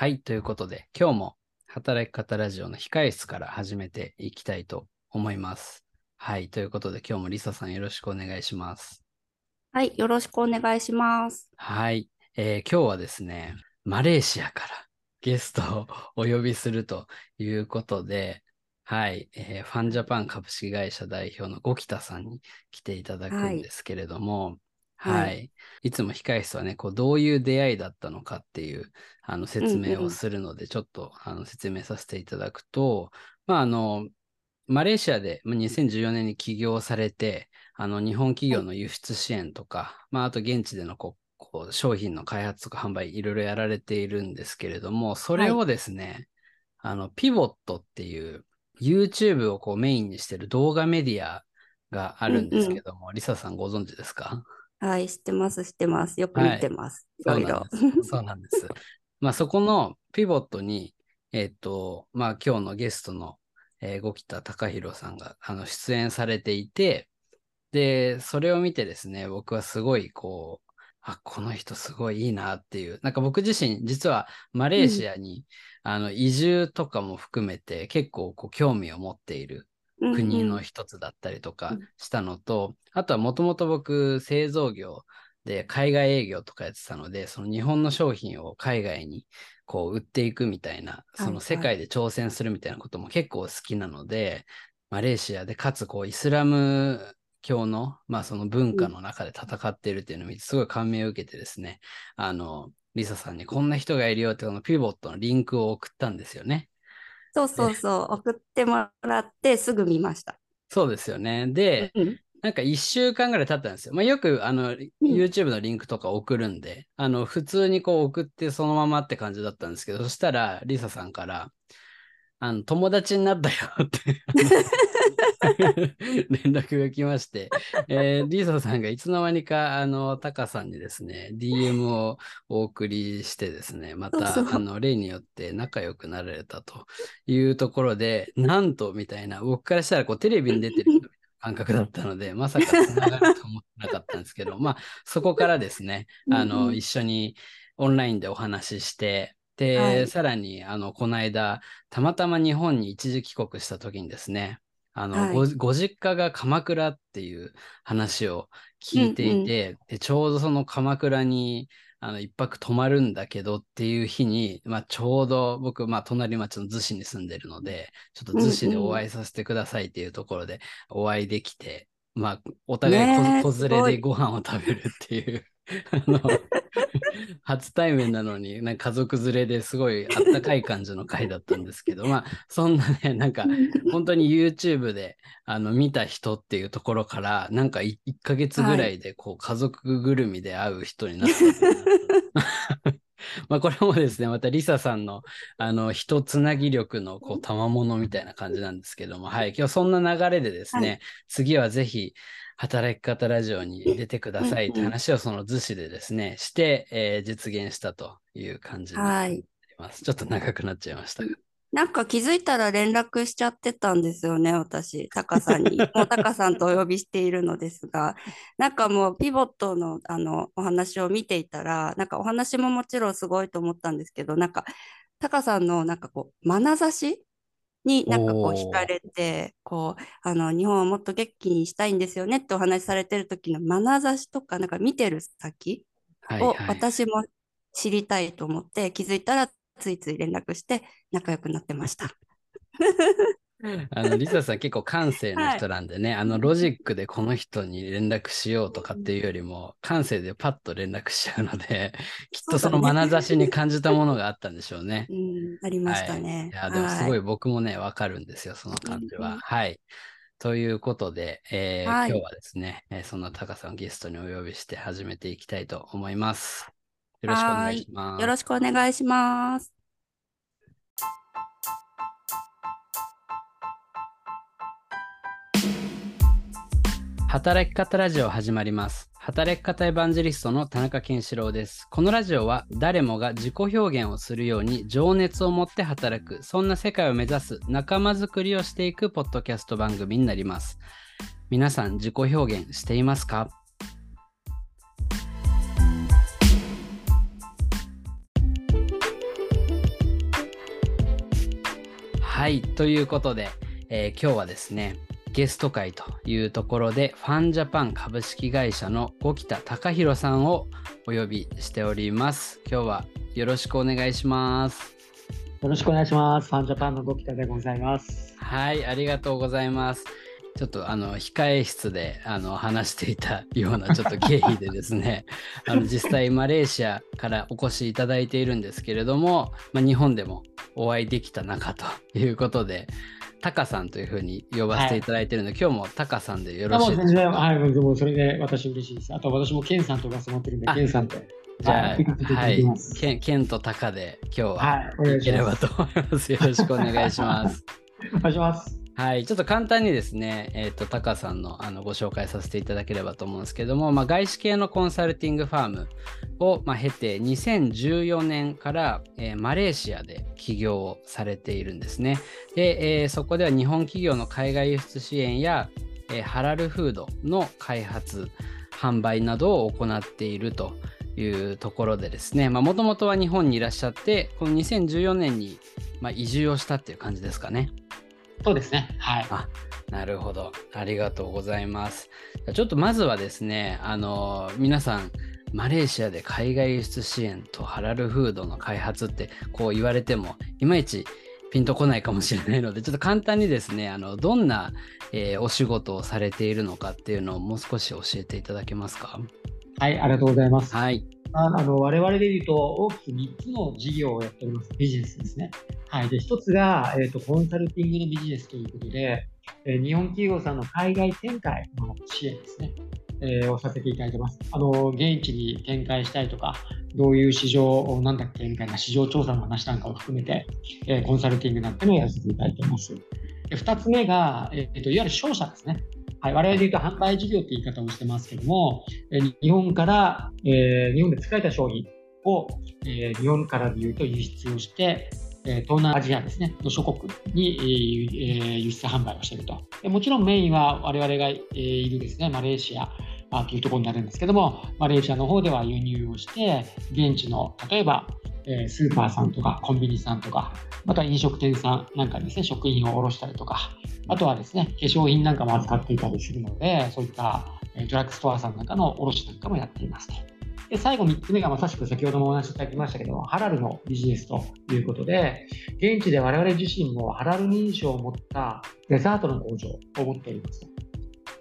はい、ということで、今日も働き方ラジオの控え室から始めていきたいと思います。はい、ということで、今日もリサさんよろしくお願いします。はい、よろしくお願いします。はい、えー今日はですね、マレーシアからゲストをお呼びするということで、はい、えーファンジャパン株式会社代表の五木さんに来ていただくんですけれども、はい、はい。い、つも控え室はね、こうどういう出会いだったのかっていうあの説明をするので、ちょっとあの説明させていただくと、まああの、マレーシアでまあ2014年に起業されて、あの日本企業の輸出支援とか、まあ、あと現地でのこうこう商品の開発とか販売いろいろやられているんですけれども、それをですね、あの、ピボットっていう YouTube をこうメインにしてる動画メディアがあるんですけども、リサさんご存知ですか？はい、知ってます、知ってます。よく見てます。いろいろ。そうなんです。まあそこのピボットに、えっ、と、まあ今日のゲストの、えー、五木田隆弘さんがあの出演されていて、で、それを見てですね、僕はすごいこう、あ、この人すごいいいなっていう、なんか僕自身、実はマレーシアに、あの移住とかも含めて結構こう興味を持っている国の一つだったりとかしたのと、あとはもともと僕製造業で海外営業とかやってたので、その日本の商品を海外にこう売っていくみたいな、その世界で挑戦するみたいなことも結構好きなので、マレーシアでかつこうイスラム教の、まあその文化の中で戦っているっていうのを見てすごい感銘を受けてですね、あの、リサさんにこんな人がいるよってこのピボットのリンクを送ったんですよね。そうそうそう、送ってもらってすぐ見ました。そうですよね。で、うんなんか1週間ぐらい経ったんですよ。まあ、よくあの、YouTube のリンクとか送るんで、あの、普通にこう送ってそのままって感じだったんですけど、そしたら、リサさんから、あの、友達になったよって 連絡が来まして、えーリサさんがいつの間にか、あの、タカさんにですね、DM をお送りしてですね、また、そうそう。あの、例によって仲良くなられたというところで、なんと、みたいな、僕からしたら、こう、テレビに出てる感覚だったので、まさか繋がると思ってなかったんですけど、まあ、そこからですね、あうんの、うん。一緒にオンラインでお話しして、で、はい。さらに、あの、この間、たまたま日本に一時帰国した時にですね、あの、はい。ごご実家が鎌倉っていう話を聞いていて、でちょうどその鎌倉にあの一泊泊まるんだけどっていう日に、まあ、ちょうど僕、まあ、隣町の逗子に住んでるので、ちょっと逗子でお会いさせてくださいっていうところでお会いできて、まあ、お互い子子連れでご飯を食べるっていう、あの、初対面なのに、なんか家族連れですごいあったかい感じの回だったんですけど、まあ、そんなね、なんか、本当に YouTube であの見た人っていうところから、なんか 1, ヶ月ぐらいでこう家族ぐるみで会う人になったっていうまあこれもですね、またリサさんのあの人つなぎ力のこう賜物みたいな感じなんですけども、はい、今日そんな流れでですね、は次はぜひ働き方ラジオに出てくださいって話をその図紙でですね、して、えー実現したという感じになりはい。ます。ちょっと長くなっちゃいましたが。なんか気づいたら連絡しちゃってたんですよね、私、タカさんに。もうタカさんとお呼びしているのですが、なんかもうピボットのあのお話を見ていたら、なんかお話ももちろんすごいと思ったんですけど、なんかタカさんのなんかこう、眼差しになんかこう惹かれて、こう、あの日本をもっと元気にしたいんですよねってお話しされてる時の眼差しとか、なんか見てる先をはいはい。私も知りたいと思って、気づいたらついつい連絡して仲良くなってました。あの、リサさん結構感性の人なんでね、あの、ロジックでこの人に連絡しようとかっていうよりも、感性でパッと連絡しちゃうので、きっとその眼差しに感じたものがあったんでしょうね。うん、ありましたはい。ね。いや、でもすごいは僕もね、わかるんですよ、その感じは。はい。ということで、えーはい今日はですね、えーそんなタカさんをゲストにお呼びして始めていきたいと思います。よろしくお願いします。よろしくお願いします。働き方ラジオ始まります。働き方エヴァンジェリストの田中健志郎です。このラジオは誰もが自己表現をするように情熱を持って働く、そんな世界を目指す仲間づくりをしていくポッドキャスト番組になります。皆さん自己表現していますか？はい、ということで、えー今日はですね、ゲスト回というところで、ファンジャパン株式会社の五木田貴浩さんをお呼びしております。今日はよろしくお願いします。よろしくお願いします。ファンジャパンのゴキタでございます。はい、ありがとうございます。ちょっとあの控え室であの話していたようなちょっと経緯でですね あの実際マレーシアからお越しいただいているんですけれども、まあ、日本でもお会いできた中ということでタカさんというふうに呼ばせていただいているので、今日もタカさんでよろしいですか？あもう全然、はい、もうそれで私嬉しいです。あと私もケンさんと呼ばせてもらってるんで、あケンさんで。じゃあ、はいケンケンとタカで今日ははい、お願いけ。ればと思います。よろしくお願いします。お願いします。はい、ちょっと簡単にですね、えっ、と、タカさんのあのご紹介させていただければと思うんですけども、まあ、外資系のコンサルティングファームを、まあ、経て、2014年から、えーマレーシアで起業をされているんですね。で、えーそこでは日本企業の海外輸出支援や、えーハラルフードの開発、販売などを行っているというところでですね、もともとは日本にいらっしゃって、この2014年に、まあ、移住をしたっていう感じですかね。そうですね。はい。あなるほど。ありがとうございます。ちょっとまずはですね、あの、皆さん、マレーシアで海外輸出支援とハラルフードの開発ってこう言われても、いまいちピンとこないかもしれないので、ちょっと簡単にですね、あのどんな、えーお仕事をされているのかっていうのをもう少し教えていただけますか？はい、ありがとうございます。はい。あの我々で言うと、大きく3つの事業をやっております、ビジネスですね。はい、で1つが、えーと、コンサルティングのビジネスということで、えー日本企業さんの海外展開の支援ですね、えーをさせていただいてます。あの現地に展開したいとか、どういう市場なんだっけみたいな市場調査の話なんかを含めて、えーコンサルティングなんていうのをやらせていただいてます。2つ目が、えーと、いわゆる商社ですね。はい、我々で言うと販売事業って言い方をしてますけども、え日本から、えー日本で使えた商品を、えー日本からで言うと輸出をして、え東南アジアですね、の諸国に、え輸出販売をしていると。でもちろんメインは我々が、えいるですね、マレーシアというところになるんですけども、マレーシアの方では輸入をして、現地の例えば、えスーパーさんとかコンビニさんとか、また飲食店さんなんかにですね、食品を卸したりとか、あとはですね、化粧品なんかも扱っていたりするので、そういったドラッグストアさんなんかの卸なんかもやっていますと。で最後3つ目がまさしく先ほどもお話しいただきましたけども、ハラルのビジネスということで、現地で我々自身もハラル認証を持ったデザートの工場を持っています。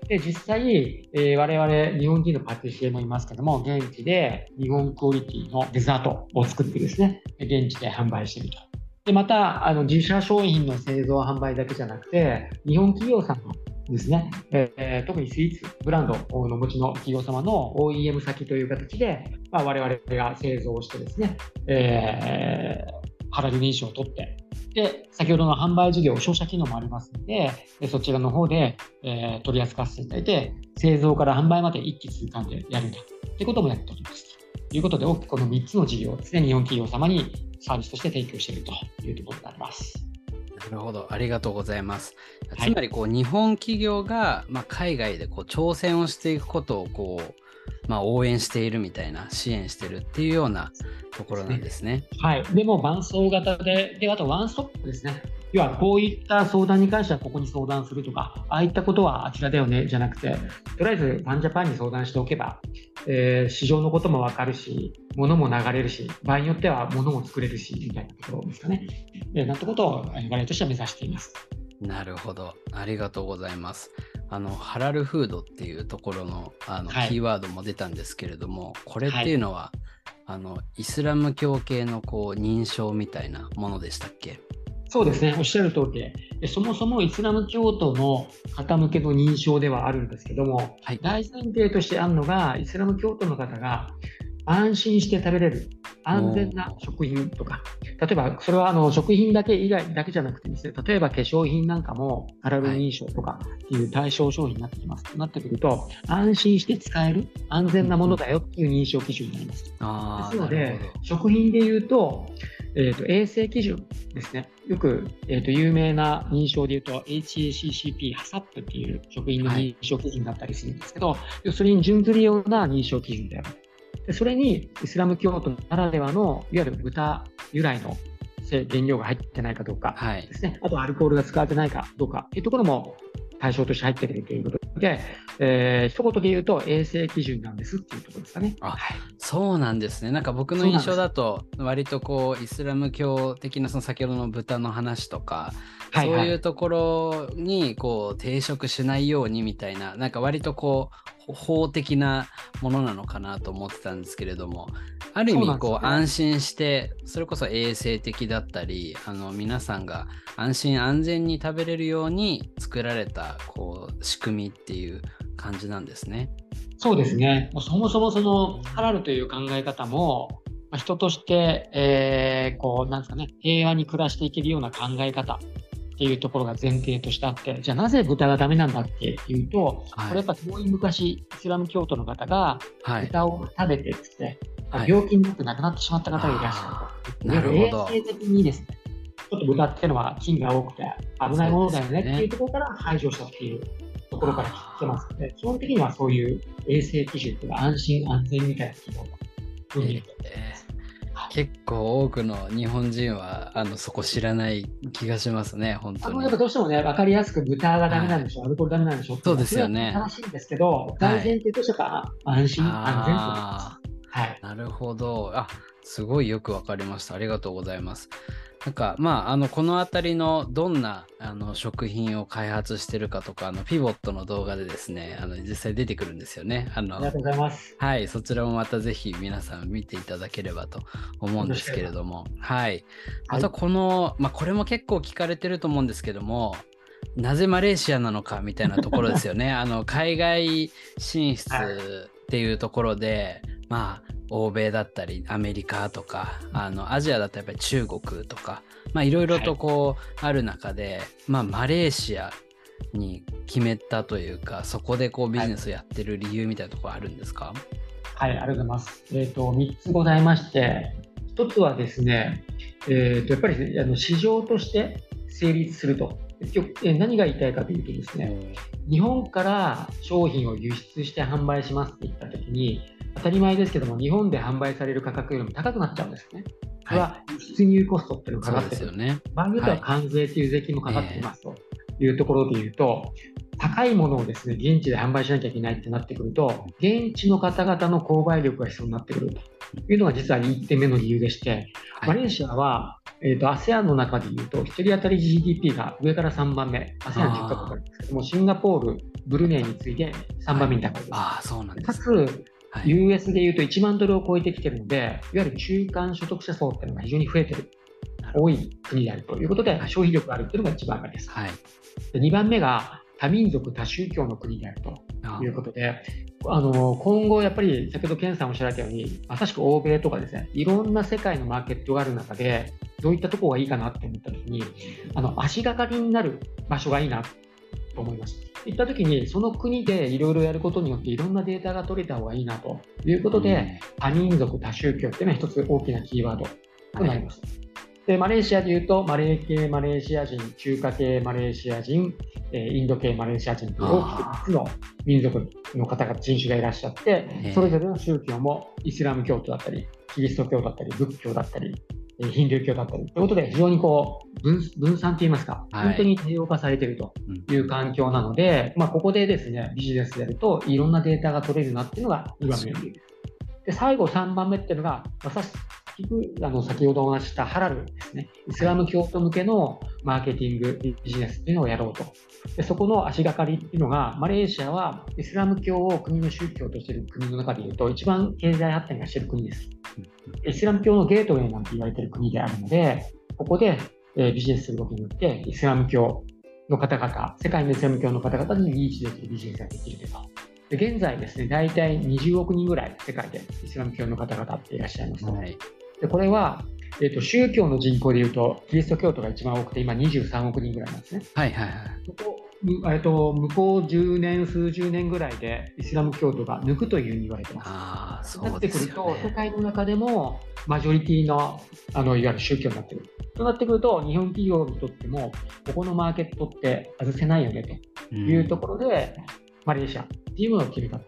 で、実際、えー我々日本人のパティシエもいますけども、現地で日本クオリティのデザートを作ってですね、現地で販売していると。で、また、あの自社商品の製造販売だけじゃなくて、日本企業さんのですね、えー特にスイーツブランドのお持ちの企業様の OEM 先という形で、まあ、我々が製造してですね、えーハラル認証を取って、で、先ほどの販売事業、商社機能もありますので、でそちらの方で、えー取り扱わせていただいて、製造から販売まで一気通貫でやるんだということもやっております。ということで、大きくこの3つの事業をですね、日本企業様にサービスとして提供しているというところになります。なるほど。ありがとうございます。はいつまり、こう、日本企業が、まあ、海外でこう挑戦をしていくことを、こう、まあ、応援しているみたいな、支援してるっていうようなところなんですね。はい、でも伴走型で、であとワンストップですね。要はこういった相談に関してはここに相談するとか、ああいったことはあちらだよねじゃなくて、とりあえずファンジャパンに相談しておけば、えー市場のことも分かるし、物も流れるし、場合によっては物も作れるし、みたいなところですかね。えーなんてことを我々としては目指しています。なるほど。ありがとうございます。あの、ハラルフードっていうところのあの、はい。キーワードも出たんですけれども、これっていうのは、あの、イスラム教系のこう認証みたいなものでしたっけ？そうですね、おっしゃる通りで、でそもそもイスラム教徒の方向けの認証ではあるんですけども、はい。大前提としてあるのが、イスラム教徒の方が安心して食べれる安全な食品とか、例えばそれはあの食品だけ以外だけじゃなくてですね、例えば化粧品なんかもハラル認証とかっていう対象商品になってきます。なってくると、安心して使える安全なものだよっていう認証基準になります。ですので食品で言うと、えーと衛生基準ですね。よく、えーと有名な認証で言うと HACCP、HACCP っていう食品の認証基準だったりするんですけど、それに準ずるような認証基準である。でそれにイスラム教徒ならではのいわゆる豚由来の原料が入ってないかどうかはいで。すね、あとアルコールが使われてないかどうかというところも対象として入ってくるということで、えー一言で言うと衛生基準なんですっていうところですかね。あはいそうなんですね。なんか僕の印象だと、割とこう、イスラム教的なその先ほどの豚の話とか、はいはいそういうところにこう抵触しないようにみたいな、なんか割とこう、法的なものなのかなと思ってたんですけれども、ある意味こう安心して、それこそ衛生的だったり、あの皆さんが安心安全に食べれるように作られたこう仕組みっていう感じなんですね。そうですね。もうそもそもそのハラルという考え方も、まあ人として、えーこう、なんですかね、平和に暮らしていけるような考え方っていうところが前提としてあって、じゃあなぜ豚がダメなんだっていうと、はい。これやっぱ遠い昔、イスラム教徒の方がはい。豚を食べてですね、はい。病気になって亡くなってしまった方がいらっしゃると。なるほど。衛生的にですね、ちょっと豚っていうのは菌が多くて危ないものだよねっていうところから排除したっていうところから来てますので、基本的にはそういう衛生基準とか安心安全みたいな基本が分離えー結構多くの日本人はあのそこ知らない気がしますね、本当にあのやっぱ。どうしてもね、分かりやすく豚がダメなんでしょ、アルコールダメなんでしょそうですよね正しいんですけど、大前提としては安心安全と。はい。ーなるほど。あすごいよくわかりました。ありがとうございます。なんかまああのこの辺りのどんなあの食品を開発してるかとかあのピボットの動画でですねあの実際出てくるんですよね。あのありがとうございます。はい、そちらもまたぜひ皆さん見ていただければと思うんですけれども、はい。あとこの、まあこれも結構聞かれてると思うんですけども、なぜマレーシアなのかみたいなところですよね。あの海外進出っていうところで、まあ欧米だったりアメリカとかあのアジアだっぱり中国とかまあいろいろとこうある中で、まあマレーシアに決めたというかそこでこうビジネスをやってる理由みたいなところあるんですか、はい、ありがとうございます。えっ、と、3つございまして、1つはですね、えっ、と、やっぱりあの市場として成立すると。結局、えー何が言いたいかというとですね、日本から商品を輸出して販売しますって言ったときに、当たり前ですけども、日本で販売される価格よりも高くなっちゃうんですね。それはは出入コストっていうのがかかってくる。ね。場合によっては関税という税金もかかってきますというところで言うと、高いものをですね、現地で販売しなきゃいけないってなってくると、現地の方々の購買力が必要になってくるというのが実は1点目の理由でして、マはい、レーシアは、えー、と ASEAN の中で言うと、1人当たり GDP が上から3番目、ASEAN10 カ国あるんですけども、シンガポール、ブルネイに次いで3番目に高いです。ああ、そうなんでかす。つ、はい、US で言うと1万ドルを超えてきてるので、いわゆる中間所得者層っていうのが非常に増えてる多い国であるということで、はい消費力があるというのが1番目です。はい。で2番目が多民族、多宗教の国であるとあいうことで、あの今後、やっぱり先ほど健さんおっしゃられたように、まさしく欧米とかですね、いろんな世界のマーケットがある中で、どういったところがいいかなって思ったときに、あの足がかりになる場所がいいなと思いました。いったときに、その国でいろいろやることによって、いろんなデータが取れた方がいいなと。いうことで、多民族、多宗教っていうのは一つ大きなキーワードとなりました。でマレーシアでいうと、マレー系マレーシア人、中華系マレーシア人、えーインド系マレーシア人という大きく3つの民族の方が人種がいらっしゃってえ、それぞれの宗教もイスラム教徒だったり、キリスト教だったり、仏教だったり、えーヒンドゥー教だったりということで、非常にこう分分散といいますか、はい。本当に多様化されているとうん。いう環境なので、まあ、ここでですね、ビジネスやると、いろんなデータが取れるなっていうのが2番目の理由で最後3番目っていうのが、まさしくあの先ほどお話ししたハラルですね、イスラム教徒向けのマーケティング、ビジネスっていうのをやろうと。でそこの足がかりっていうのが、マレーシアはイスラム教を国の宗教としている国の中でいうと、一番経済発展がしている国です。イスラム教のゲートウェイなんて言われている国であるので、ここで、えービジネスすることによって、イスラム教の方々、世界のイスラム教の方々にリーチできるビジネスができると。で現在ですね、大体20億人ぐらい世界でイスラム教の方々っていらっしゃいますと。はい。でこれは、えーと、宗教の人口でいうと、キリスト教徒が一番多くて、今23億人ぐらいなんですね。はいはいはい。こえーと向こう10年、数十年ぐらいでイスラム教徒が抜くというふうに言われてます。ああ、そなってくると、世ね。界の中でもマジョリティのあのいわゆる宗教になってくる。となってくると、日本企業にとっても、ここのマーケットって外せないよねというところで、マレーシアっていうものを決めたと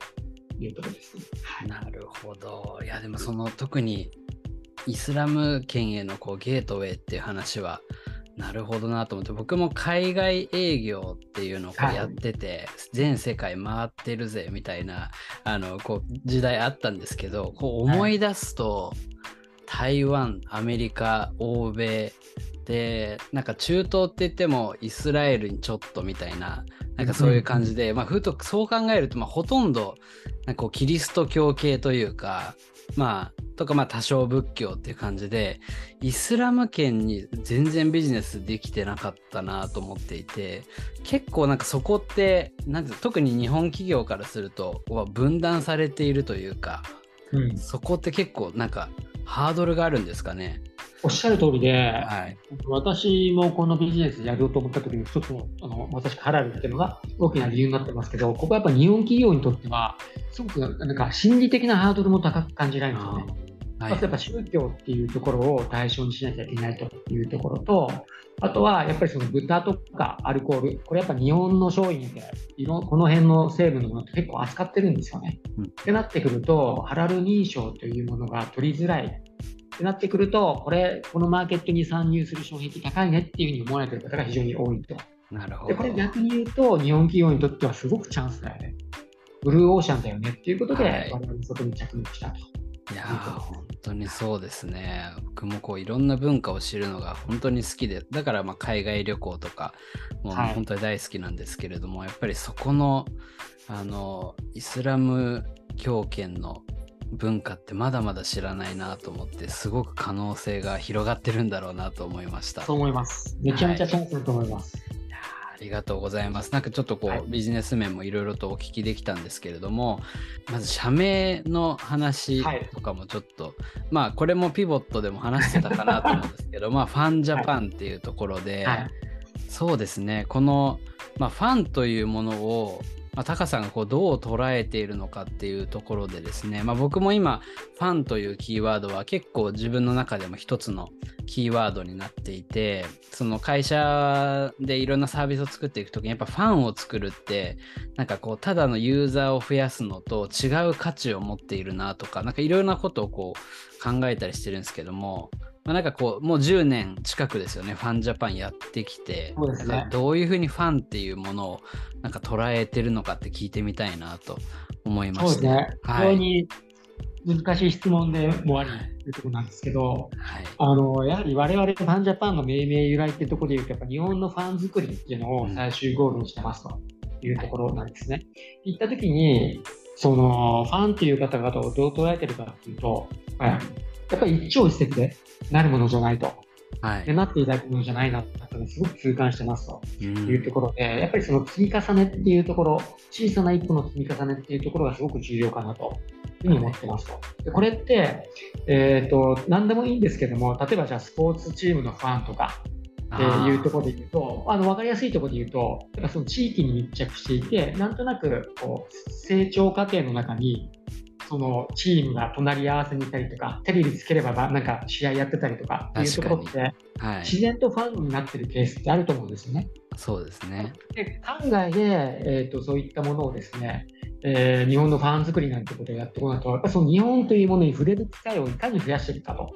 いうところですね。はいなるほど。いや、でもその特にイスラム圏へのこうゲートウェイっていう話はなるほどなと思って僕も海外営業っていうのをやってて、はい、全世界回ってるぜみたいなあのこう時代あったんですけどこう思い出すと、はい、台湾アメリカ欧米でなんか中東って言ってもイスラエルにちょっとみたいななんかそういう感じで、まあふとそう考えるとまあほとんどなんかこうキリスト教系というかまあとかまあ多少仏教っていう感じでイスラム圏に全然ビジネスできてなかったなと思っていて結構なんかそこってなんて特に日本企業からすると分断されているというか、うん、そこって結構なんかハードルがあるんですかね？おっしゃる通りで、はい、私もこのビジネスやろうと思った時に一つの、あの、まさしくハラルっていうのが大きな理由になってますけど、ここはやっぱ日本企業にとっては、すごくなんか心理的なハードルも高く感じられるんですよね。はい、例えば宗教っていうところを対象にしなきゃいけないというところと、あとはやっぱりその豚とかアルコール、これやっぱ日本の商品で色この辺の成分のものって結構扱ってるんですよね。うん、ってなってくると、ハラル認証というものが取りづらいってなってくると、これ、このマーケットに参入する障壁高いねっていうふうに思われてる方が非常に多いと。なるほど。で、これ逆に言うと、日本企業にとってはすごくチャンスだよね。ブルーオーシャンだよねっていうことで、はい、我々そこに着目したと。いや本当にそうですね。僕もこういろんな文化を知るのが本当に好きで、だからまあ海外旅行とかもう本当に大好きなんですけれども、はい、やっぱりそこのあのイスラム教圏の文化ってまだまだ知らないなと思ってすごく可能性が広がってるんだろうなと思いました。そう思います。めちゃめちゃチャンスだと思います、はいありがとうございます。なんかちょっとこう、はい、ビジネス面もいろいろとお聞きできたんですけれども、まず社名の話とかもちょっと、はい、まあこれもピボットでも話してたかなと思うんですけど、まあファンジャパンっていうところで、はい、そうですね、この、まあ、ファンというものをまあ、タカさんがこうどう捉えているのかっていうところでですね、まあ、僕も今ファンというキーワードは結構自分の中でも一つのキーワードになっていてその会社でいろんなサービスを作っていく時にやっぱファンを作るってなんかこうただのユーザーを増やすのと違う価値を持っているなとかなんかいろいろなことをこう考えたりしてるんですけどもまあ、なんかこうもう10年近くですよねファンジャパンやってきて。そうです、ね、どういうふうにファンっていうものをなんか捉えてるのかって聞いてみたいなと思いました。ね、はい、非常に難しい質問でもありとい。うところなんですけど、はい、あのやはり我々ファンジャパンの命名由来ってところでいうとやっぱ日本のファン作りっていうのを最終ゴールにしてますというところなんですね。行った時にそのファンっていう方々をどう捉えてるかっていうと、はい。やっぱり一朝一夕でなるものじゃないと。はい、でなっていただくものじゃないなってすごく痛感してますと。いうところで、やっぱりその積み重ねっていうところ、小さな一歩の積み重ねっていうところがすごく重要かなと。いうふうに思ってますと。でこれって、えーと、何でもいいんですけども、例えばじゃあスポーツチームのファンとか、っていうところで言うと、あの分かりやすいところで言うと、その地域に密着していて、なんとなくこう成長過程の中にそのチームが隣り合わせにいたりとか、テレビつければなんか試合やってたりとかっていうところって、はい、自然とファンになってるケースってあると思うんですよね。そうですね。で、海外で、えーと、そういったものをですね、えー、日本のファン作りなんてことをやってこないと、やっぱその日本というものに触れる機会をいかに増やしていくかと。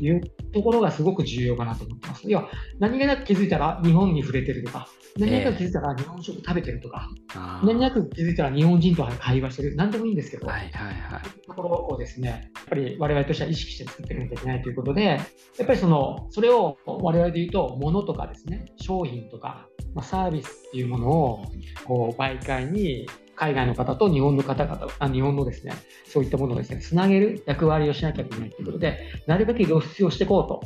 いうところがすごく重要かなと思ってます。要は、何気なく気づいたら日本に触れてるとか、何気なく気づいたら日本食食べてるとか、えー、何気なく気づいたら日本人と会話してる、何でもいいんですけど、はいはいはい、ところをですね、やっぱり我々としては意識して作っていかなきゃいけないということで、やっぱりその、それを我々で言うと、物とかですね、商品とか、まあ、サービスっていうものをこう媒介に海外の方と日本の方々、あ日本のですね、そういったものをですね、つなげる役割をしなきゃいけないということで、なるべく露出をしていこうと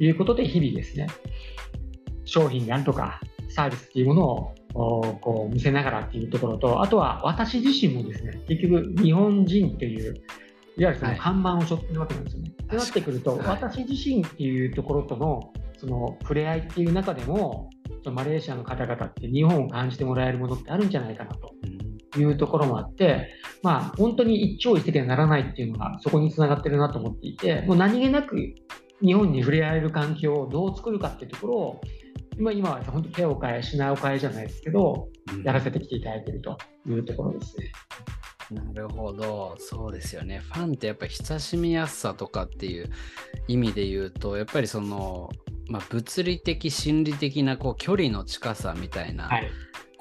いうことで、日々ですね、商品であるとか、サービスっていうものをこう見せながらっていうところと、あとは私自身もですね、結局日本人という、いわゆるその看板を背負ってるわけなんですよね。はい、なってくると、私自身っていうところとのその触れ合いっていう中でも、マレーシアの方々って日本を感じてもらえるものってあるんじゃないかなというところもあって、まあ、本当に一朝一夕にならないっていうのがそこにつながってるなと思っていて、もう何気なく日本に触れ合える環境をどう作るかっていうところを、今今は本当手を変え、品を変えじゃないですけど、やらせてきていただいているというところですね。なるほど、そうですよね。ファンってやっぱり親しみやすさとかっていう意味で言うと、やっぱりその、まあ、物理的、心理的なこう距離の近さみたいなはい。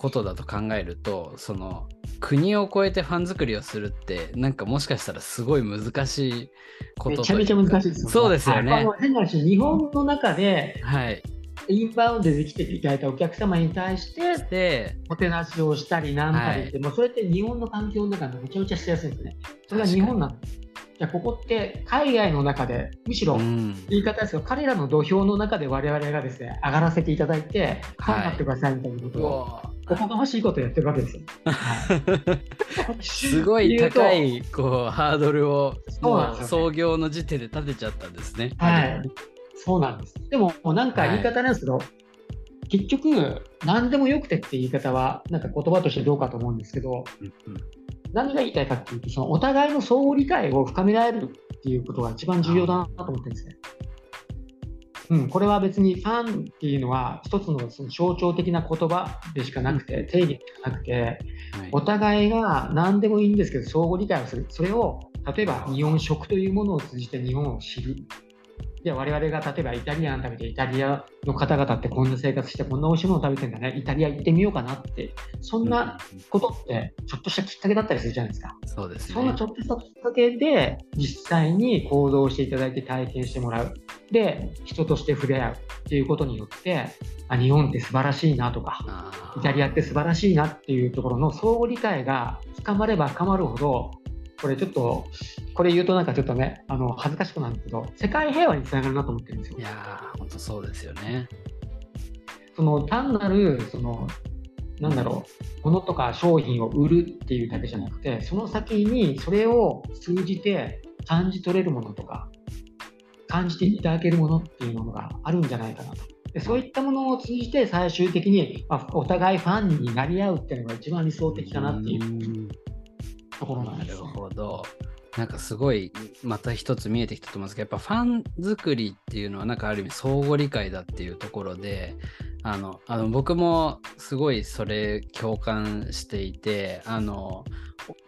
ことだと考えると、その国を越えてファン作りをするって、なんかもしかしたらすごい難しいことめちゃめちゃ難しいですよね。そうですよね変な話、日本の中ではい。インバウンドで来ていただいたお客様に対して、で、もてなしをしたりなんたりって、もうそれって日本の環境の中でめちゃめちゃしやすいんですね。それが日本なんです。じゃあここって海外の中で、むしろうん、言い方ですけど、彼らの土俵の中で我々がですね、上がらせていただいて、ファンになってくださいみたいなことうを、わおこがましいことをやってるわけですよ。すごい高いこうハードルを創業の時点で立てちゃったんですね。はい。そうなんです。でも、なんか言い方なんですけど、結局、何でもよくてって言い方は、なんか言葉としてどうかと思うんですけど、うんうん何が言いたいかっていうと、そのお互いの相互理解を深められるっていうことが一番重要だなと思ってるんですね。うん、これは別にファンっていうのは一つのその象徴的な言葉でしかなくて、定義でしかなくて、はいお互いが何でもいいんですけど、相互理解をする。それを、例えば日本食というものを通じて日本を知る。で、我々が例えばイタリアン食べて、イタリアの方々ってこんな生活して、こんな美味しいもの食べてんだね、イタリア行ってみようかなって、そんなことって、ちょっとしたきっかけだったりするじゃないですか。そうですね。そんなちょっとしたきっかけで、実際に行動していただいて体験してもらう。で、人として触れ合うっていうことによって、あ、日本って素晴らしいなとか、イタリアって素晴らしいなっていうところの相互理解が深まれば深まるほど、これちょっと、これ言うとなんかちょっとね、あの恥ずかしくなるんですけど、世界平和につながるなと思ってるんですよい。やー、本当そうですよね。その単なる、その、なんだろう、物とか商品を売るっていうだけじゃなくて、その先にそれを通じて感じ取れるものとか、感じていただけるものっていうものがあるんじゃないかなと。でそういったものを通じて最終的に、まあ、お互いファンになり合うっていうのが一番理想的かなっていううんところなんなるですよ。ほど。なんかすごいまた一つ見えてきたと思うんですけどやっぱファン作りっていうのはなんかある意味相互理解だっていうところであのあの僕もすごいそれ共感していてあの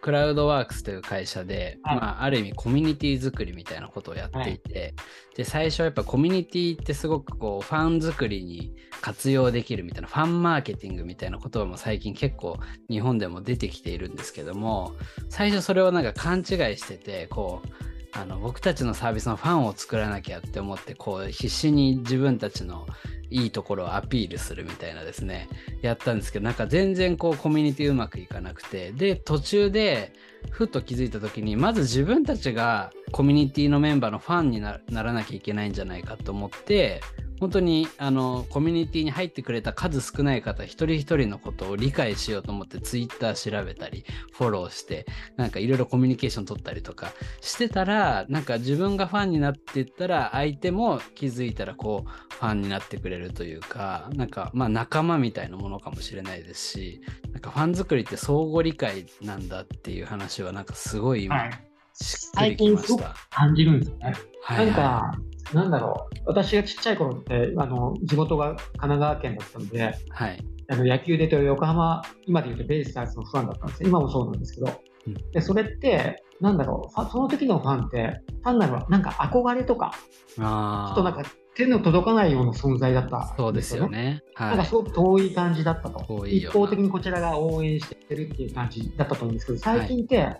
クラウドワークスという会社で、はい。まあ、ある意味コミュニティ作りみたいなことをやっていて、で最初はやっぱコミュニティってすごくこうファン作りに活用できるみたいなファンマーケティングみたいな言葉も最近結構日本でも出てきているんですけども最初それをなんか勘違いしててこうあの僕たちのサービスのファンを作らなきゃって思ってこう必死に自分たちのいいところをアピールするみたいなですねやったんですけどなんか全然こうコミュニティうまくいかなくてで途中でふっと気づいた時にまず自分たちがコミュニティのメンバーのファンになならなきゃいけないんじゃないかと思って本当にあのコミュニティに入ってくれた数少ない方一人一人のことを理解しようと思ってツイッター調べたりフォローしてなんかいろいろコミュニケーション取ったりとかしてたらなんか自分がファンになっていったら相手も気づいたらこうファンになってくれるというかなんかまあ仲間みたいなものかもしれないですしなんかファン作りって相互理解なんだっていう話はなんかすごい今、はい。しっくりきました。感じるんですよね。はい。なんか、なんだろう、私がちっちゃい頃って、あの地元が神奈川県だったので、はい。あの野球で言うと横浜、今で言うとベイスターズのファンだったんですよ。今もそうなんですけど、うん。でそれって、なんだろう、その時のファンって、単なるなんか憧れとか、あちょっとなんか手の届かないような存在だったそうですよ。ね。はい。なんかすごく遠い感じだったと。一方的にこちらが応援してるっていう感じだったと思うんですけど、最近って、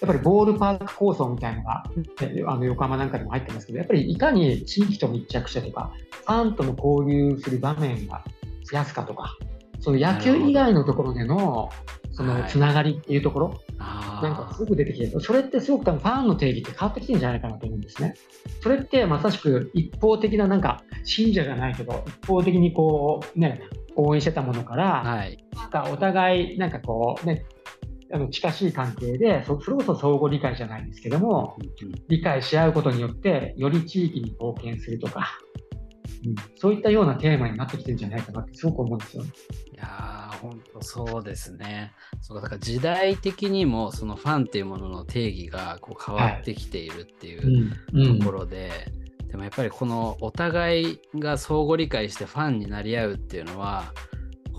やっぱりボールパーク構想みたいなのが、ねあの横浜なんかでも入ってますけど、やっぱりいかに地域と密着してとか、ファンとの交流する場面が増やすかとか、その野球以外のところでのそのはいつながりっていうところ、あなんかあすごく出てきてる、それってすごく多分ファンの定義って変わってきてるんじゃないかなと思うんですね。それってまさしく一方的ななんか信者じゃないけど、一方的にこうね、応援してたものから、はい。なんかお互いなんかこうね、あの近しい関係でそ、それこそ相互理解じゃないですけども、うんうん理解し合うことによって、より地域に貢献するとか、うん、そういったようなテーマになってきてるんじゃないかなってすごく思うんですよね。いやー、本当そうですね。そうか、だから時代的にもそのファンっていうものの定義がこう変わってきているっていううんところで、でもやっぱりこのお互いが相互理解してファンになり合うっていうのは、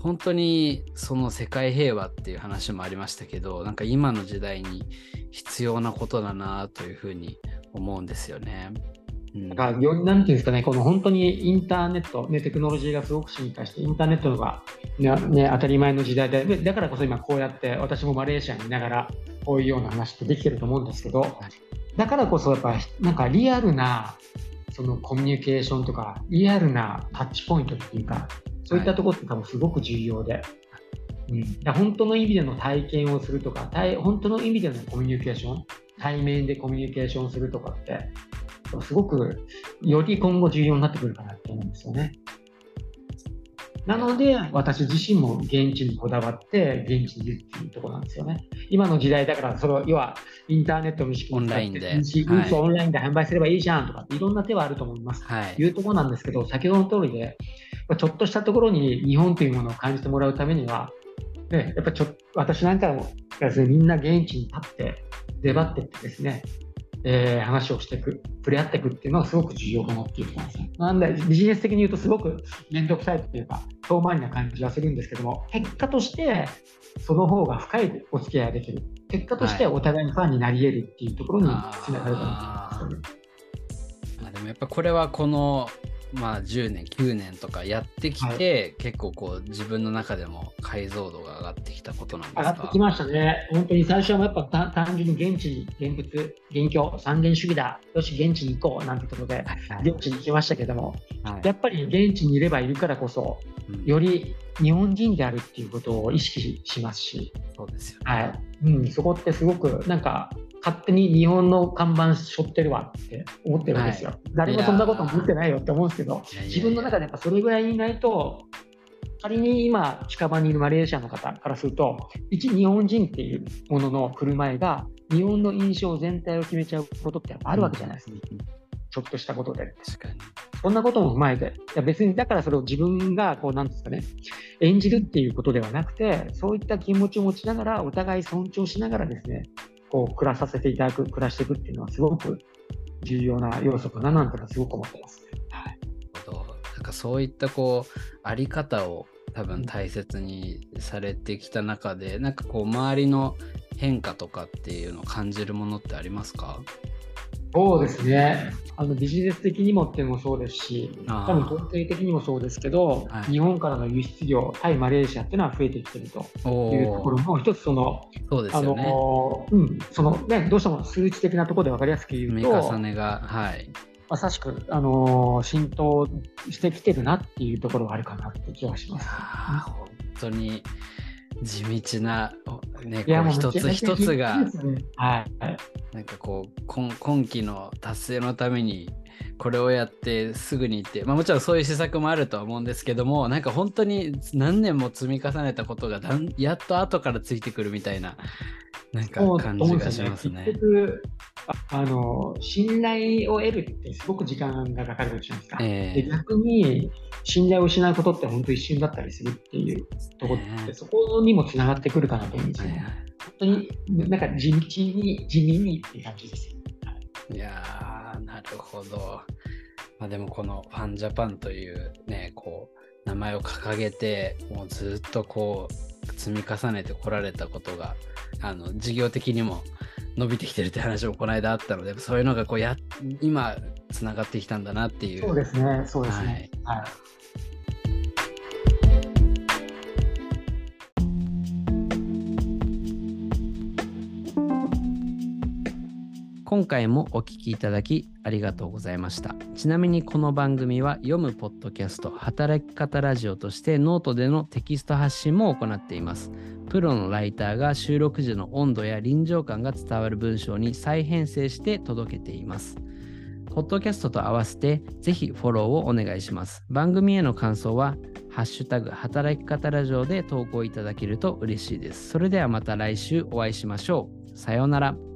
本当にその世界平和っていう話もありましたけど、なんか今の時代に必要なことだなというふうに思うんですよね。だかよなんていうんですかね、この本当にインターネット、ね、テクノロジーがすごく進化して、インターネットがね、ね、当たり前の時代で、だからこそ今こうやって私もマレーシアにいながらこういうような話ってできてると思うんですけど、だからこそやっぱなんかリアルなそのコミュニケーションとか、リアルなタッチポイントっていうか、そういったところって多分すごく重要で、うん、だ本当の意味での体験をするとか、本当の意味でのコミュニケーション、対面でコミュニケーションするとかって、すごくより今後重要になってくるかなと思うんですよね。なので、私自身も現地にこだわって、現地にいるっていうところなんですよね。今の時代だから、その要はインターネットの仕組ンラインで、はい、オンラインで販売すればいいじゃんとか、いろんな手はあると思います。はい、いうところなんですけど、先ほどの通りで、ちょっとしたところに日本というものを感じてもらうためには、ね、やっぱちょ私なんかもみんな現地に立って出張ってってですね、えー、話をしていく、触れ合っていくっていうのはすごく重要かなっていうところですね。なんで、ビジネス的に言うとすごく面倒くさいっていうか、遠回りな感じはするんですけども、結果として、その方が深いお付き合いができる。結果としてお互いにファンになり得るっていうところにつながるかなと思います。でもやっぱこれはこのまあ、10年9年とかやってきて、はい、結構こう自分の中でも解像度が上がってきたことなんですか？上がってきましたね。本当に最初はやっぱ単純に現地に現物、現況、三元主義だ、よし、現地に行こうなんてことで、現地に行きましたけども、はい、やっぱり現地にいればいるからこそ、より日本人であるっていうことを意識しますし、そうですよ、ね、はい。うん、そこってすごくなんか勝手に日本の看板背負ってるわって思ってるんですよ。はい、誰もそんなこと思ってないよって思うんですけど、自分の中でやっぱそれぐらいいないと、仮に今、近場にいるマレーシアの方からすると、一日本人っていうものの振る舞いが、日本の印象全体を決めちゃうことってやっぱあるわけじゃないですか。うん、ちょっとしたことで。確かに。そんなことも踏まえて、いや別にだからそれを自分が、こう、なんですかね、演じるっていうことではなくて、そういった気持ちを持ちながら、お互い尊重しながらですね、こう暮らさせていただく、暮らしていくっていうのはすごく重要な要素かななんてのはすごく思ってます、ね。はい、なんかそういったこうあり方を多分大切にされてきた中で、なんかこう周りの変化とかっていうのを感じるものってありますか？そうですね。あのビジネス的にもっていうのもそうですし、多分統計的にもそうですけど、はい、日本からの輸出量、対マレーシアっていうのは増えてきてるというところも、一つその、そうですよね。あのうん、そのね、どうしても数値的なところで分かりやすく言うと、重ねが、はい。まさしく、あのー、浸透してきてるなっていうところがあるかなって気がします。本当に地道な、ね、こう一つ一つが、はい、なんかこう今今期の達成のためにこれをやってすぐに行って、まあ、もちろんそういう施策もあるとは思うんですけどもなんか本当に何年も積み重ねたことがだんやっと後からついてくるみたいななんか感じがしますね。結局あの信頼を得るってすごく時間がかかるじゃないですか。えー、で逆に信頼を失うことって本当一瞬だったりするっていうところって、えー、そこにもつながってくるかなと思うんですよね。本当になんか地道に地味にっていう感じですよ。いやー、なるほど。まあでもこのファンジャパンというね、こう、名前を掲げて、もうずっとこう、積み重ねてこられたことが、あの、事業的にも伸びてきてるって話もこの間あったので、そういうのがこうや、今、つながってきたんだなっていう。そうですね、そうですね。はい、はい今回もお聞きいただきありがとうございました。ちなみにこの番組は読むポッドキャスト働き方ラジオとしてノートでのテキスト発信も行っています。プロのライターが収録時の温度や臨場感が伝わる文章に再編成して届けています。ポッドキャストと合わせてぜひフォローをお願いします。番組への感想はハッシュタグ働き方ラジオで投稿いただけると嬉しいです。それではまた来週お会いしましょう。さようなら。